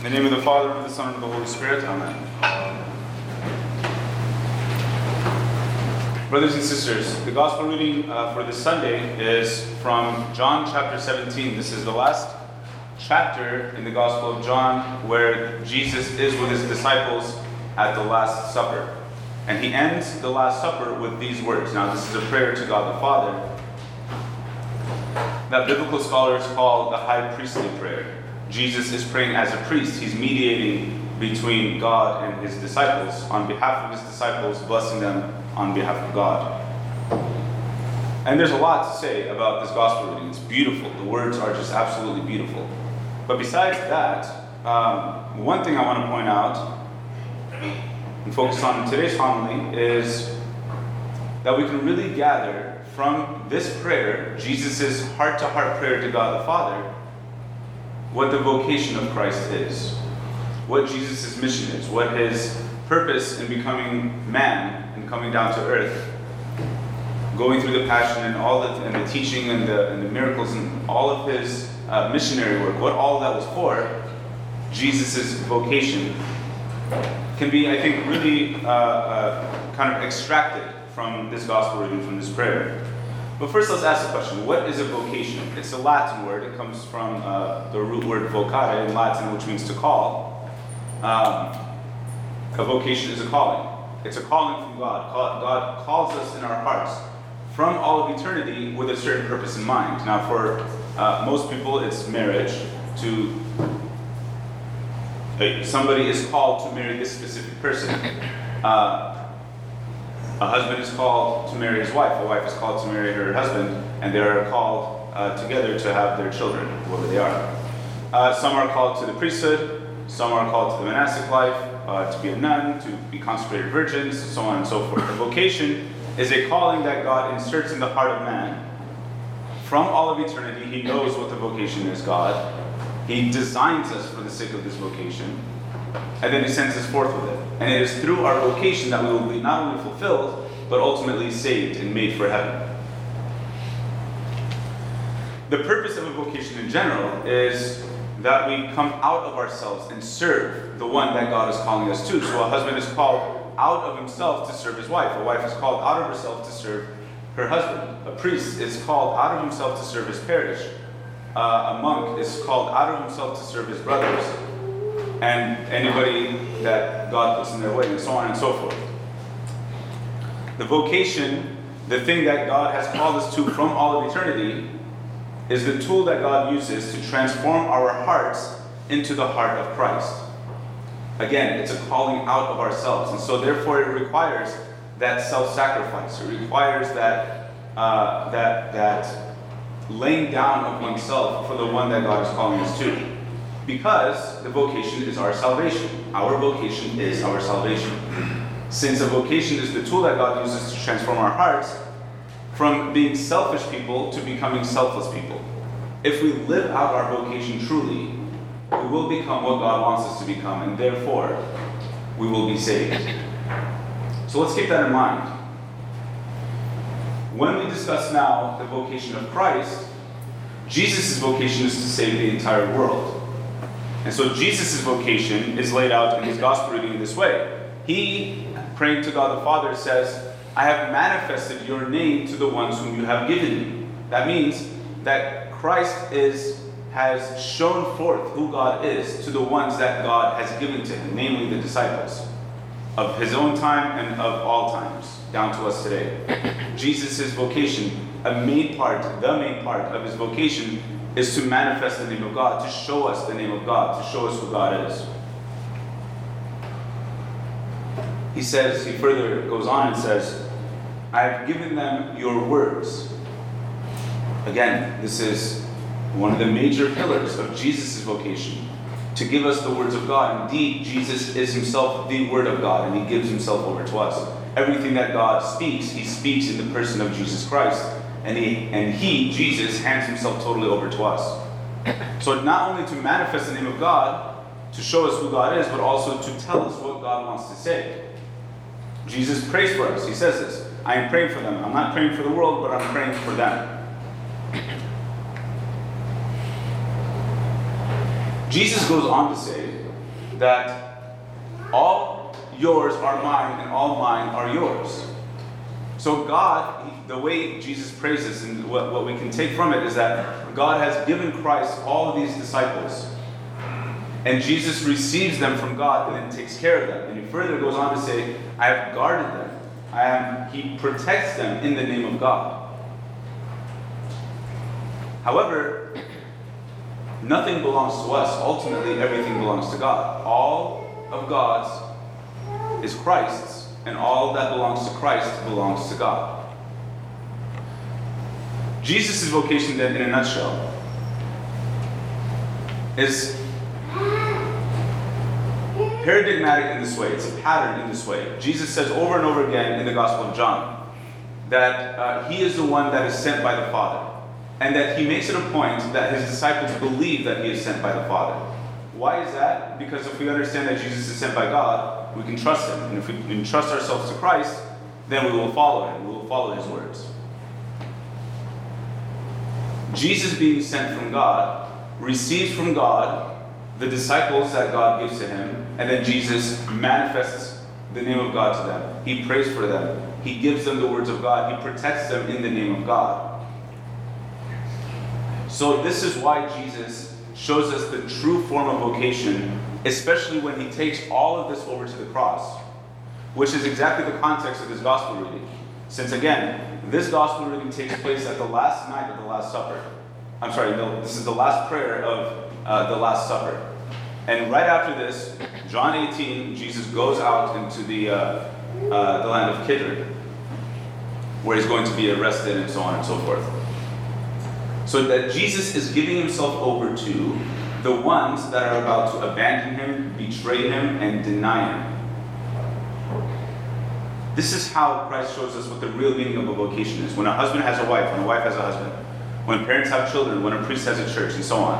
In the name of the Father, and the Son, and the Holy Spirit. Amen. Brothers and sisters, the gospel reading uh, for this Sunday is from John chapter 17. This is the last chapter in the Gospel of John where Jesus is with his disciples at the Last Supper. And he ends the Last Supper with these words. Now, this is a prayer to God the Father that biblical scholars call the high priestly prayer. Jesus is praying as a priest. He's mediating between God and his disciples on behalf of his disciples, blessing them on behalf of God. And there's a lot to say about this gospel reading. It's beautiful. The words are just absolutely beautiful. But besides that, um, one thing I want to point out and focus on in today's homily is that we can really gather from this prayer, Jesus' heart to heart prayer to God the Father, what the vocation of Christ is, what Jesus' mission is, what his purpose in becoming man and coming down to earth, going through the passion and all the, and the teaching and the, and the miracles and all of his uh, missionary work, what all that was for, Jesus' vocation can be, I think, really uh, uh, kind of extracted from this gospel reading, from this prayer. But first, let's ask the question what is a vocation? It's a Latin word. It comes from uh, the root word vocare in Latin, which means to call. Um, a vocation is a calling. It's a calling from God. God calls us in our hearts from all of eternity with a certain purpose in mind. Now, for uh, most people, it's marriage. To somebody is called to marry this specific person. Uh, a husband is called to marry his wife, a wife is called to marry her husband, and they are called uh, together to have their children, whoever they are. Uh, some are called to the priesthood, some are called to the monastic life, uh, to be a nun, to be consecrated virgins, so on and so forth. The vocation is a calling that God inserts in the heart of man. From all of eternity, He knows what the vocation is, God. He designs us for the sake of this vocation and then he sends us forth with it. And it is through our vocation that we will be not only fulfilled, but ultimately saved and made for heaven. The purpose of a vocation in general is that we come out of ourselves and serve the one that God is calling us to. So a husband is called out of himself to serve his wife. A wife is called out of herself to serve her husband. A priest is called out of himself to serve his parish. Uh, a monk is called out of himself to serve his brothers and anybody that God puts in their way, and so on and so forth. The vocation, the thing that God has called us to from all of eternity, is the tool that God uses to transform our hearts into the heart of Christ. Again, it's a calling out of ourselves, and so therefore it requires that self-sacrifice. It requires that uh, that that laying down of oneself for the one that God is calling us to because the vocation is our salvation. Our vocation is our salvation. Since a vocation is the tool that God uses to transform our hearts from being selfish people to becoming selfless people. If we live out our vocation truly, we will become what God wants us to become, and therefore we will be saved. So let's keep that in mind. When we discuss now the vocation of Christ, Jesus' vocation is to save the entire world. And so Jesus' vocation is laid out in his gospel reading in this way. He, praying to God the Father, says, I have manifested your name to the ones whom you have given me. That means that Christ is has shown forth who God is to the ones that God has given to him, namely the disciples of his own time and of all times, down to us today. Jesus' vocation, a main part, the main part of his vocation is to manifest the name of God, to show us the name of God, to show us who God is. He says, he further goes on and says, I have given them your words. Again, this is one of the major pillars of Jesus' vocation to give us the words of God. Indeed, Jesus is himself the Word of God, and he gives himself over to us. Everything that God speaks, he speaks in the person of Jesus Christ and he, and he, Jesus, hands himself totally over to us. So not only to manifest the name of God, to show us who God is, but also to tell us what God wants to say. Jesus prays for us. He says this I am praying for them. I'm not praying for the world, but I'm praying for them. Jesus goes on to say that all yours are mine and all mine are yours. So, God, the way Jesus prays this and what, what we can take from it is that God has given Christ all of these disciples. And Jesus receives them from God and then takes care of them. And he further goes on to say, I have guarded them. I am, he protects them in the name of God. However, nothing belongs to us. Ultimately, everything belongs to God. All of God's is Christ's, and all that belongs to Christ belongs to God. Jesus' vocation, then, in a nutshell, is paradigmatic in this way. It's a pattern in this way. Jesus says over and over again in the Gospel of John that uh, he is the one that is sent by the Father, and that he makes it a point that his disciples believe that he is sent by the Father. Why is that? Because if we understand that Jesus is sent by God, we can trust him. And if we can trust ourselves to Christ, then we will follow him. We will follow his words. Jesus being sent from God receives from God the disciples that God gives to him, and then Jesus manifests the name of God to them. He prays for them. He gives them the words of God. He protects them in the name of God. So, this is why Jesus shows us the true form of vocation, especially when he takes all of this over to the cross, which is exactly the context of this gospel reading. Since, again, this gospel reading takes place at the last night of the Last Supper. I'm sorry, no, this is the last prayer of uh, the Last Supper. And right after this, John 18, Jesus goes out into the, uh, uh, the land of Kidron, where he's going to be arrested and so on and so forth. So that Jesus is giving himself over to the ones that are about to abandon him, betray him, and deny him. This is how Christ shows us what the real meaning of a vocation is. When a husband has a wife, when a wife has a husband, when parents have children, when a priest has a church, and so on.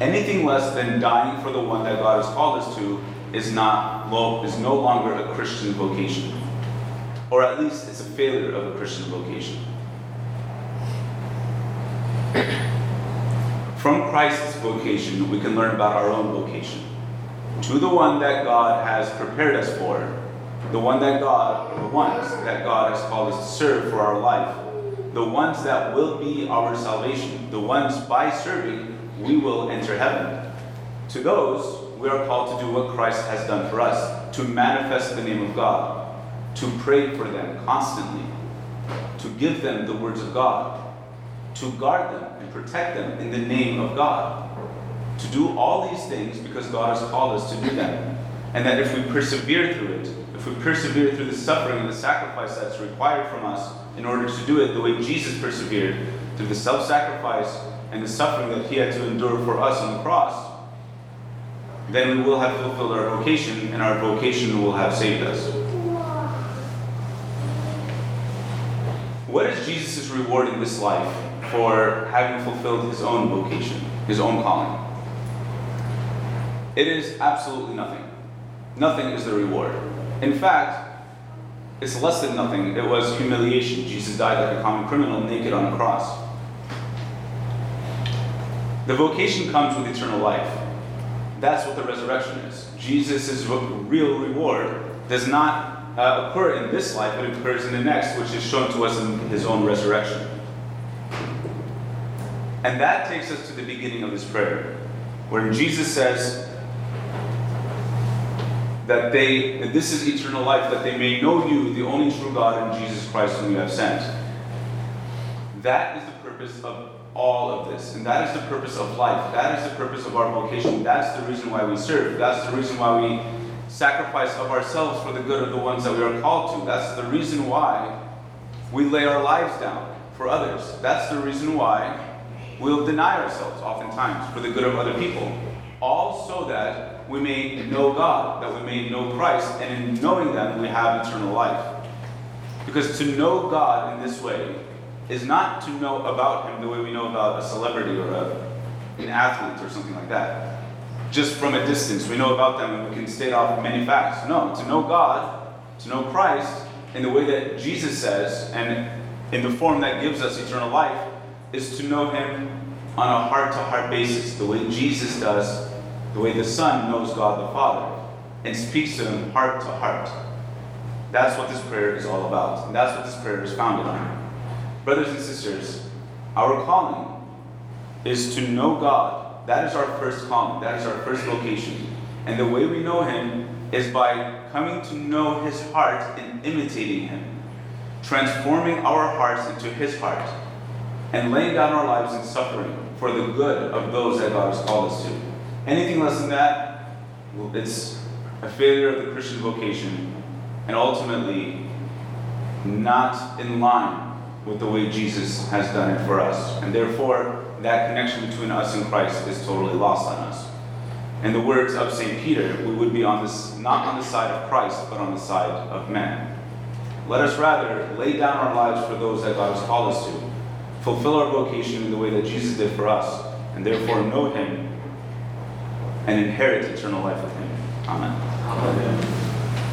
Anything less than dying for the one that God has called us to is not is no longer a Christian vocation. Or at least it's a failure of a Christian vocation. From Christ's vocation, we can learn about our own vocation. To the one that God has prepared us for, the one that God, the ones that God has called us to serve for our life, the ones that will be our salvation, the ones by serving we will enter heaven. To those, we are called to do what Christ has done for us to manifest the name of God, to pray for them constantly, to give them the words of God, to guard them and protect them in the name of God, to do all these things because God has called us to do them. And that if we persevere through it, if we persevere through the suffering and the sacrifice that's required from us in order to do it the way Jesus persevered, through the self sacrifice and the suffering that he had to endure for us on the cross, then we will have fulfilled our vocation, and our vocation will have saved us. What is Jesus' reward in this life for having fulfilled his own vocation, his own calling? It is absolutely nothing. Nothing is the reward. In fact, it's less than nothing. It was humiliation. Jesus died like a common criminal, naked on a cross. The vocation comes with eternal life. That's what the resurrection is. Jesus' real reward does not uh, occur in this life, but it occurs in the next, which is shown to us in his own resurrection. And that takes us to the beginning of this prayer, where Jesus says that they that this is eternal life, that they may know you, the only true God, and Jesus Christ whom you have sent. That is the purpose of all of this. And that is the purpose of life. That is the purpose of our vocation. That's the reason why we serve. That's the reason why we sacrifice of ourselves for the good of the ones that we are called to. That's the reason why we lay our lives down for others. That's the reason why we'll deny ourselves oftentimes for the good of other people. All so that we may know God, that we may know Christ, and in knowing them, we have eternal life. Because to know God in this way is not to know about him the way we know about a celebrity or a, an athlete or something like that. Just from a distance, we know about them and we can state off many facts. No, to know God, to know Christ in the way that Jesus says and in the form that gives us eternal life is to know him on a heart to heart basis, the way Jesus does the way the Son knows God the Father and speaks to him heart to heart. That's what this prayer is all about, and that's what this prayer is founded on. Brothers and sisters, our calling is to know God. That is our first calling, that is our first vocation. And the way we know Him is by coming to know His heart and imitating Him, transforming our hearts into His heart, and laying down our lives in suffering for the good of those that God has called us to. Anything less than that, it's a failure of the Christian vocation and ultimately not in line with the way Jesus has done it for us. And therefore, that connection between us and Christ is totally lost on us. In the words of St. Peter, we would be on this not on the side of Christ, but on the side of men. Let us rather lay down our lives for those that God has called us to, fulfill our vocation in the way that Jesus did for us, and therefore know Him and inherit eternal life with him. Amen. Amen.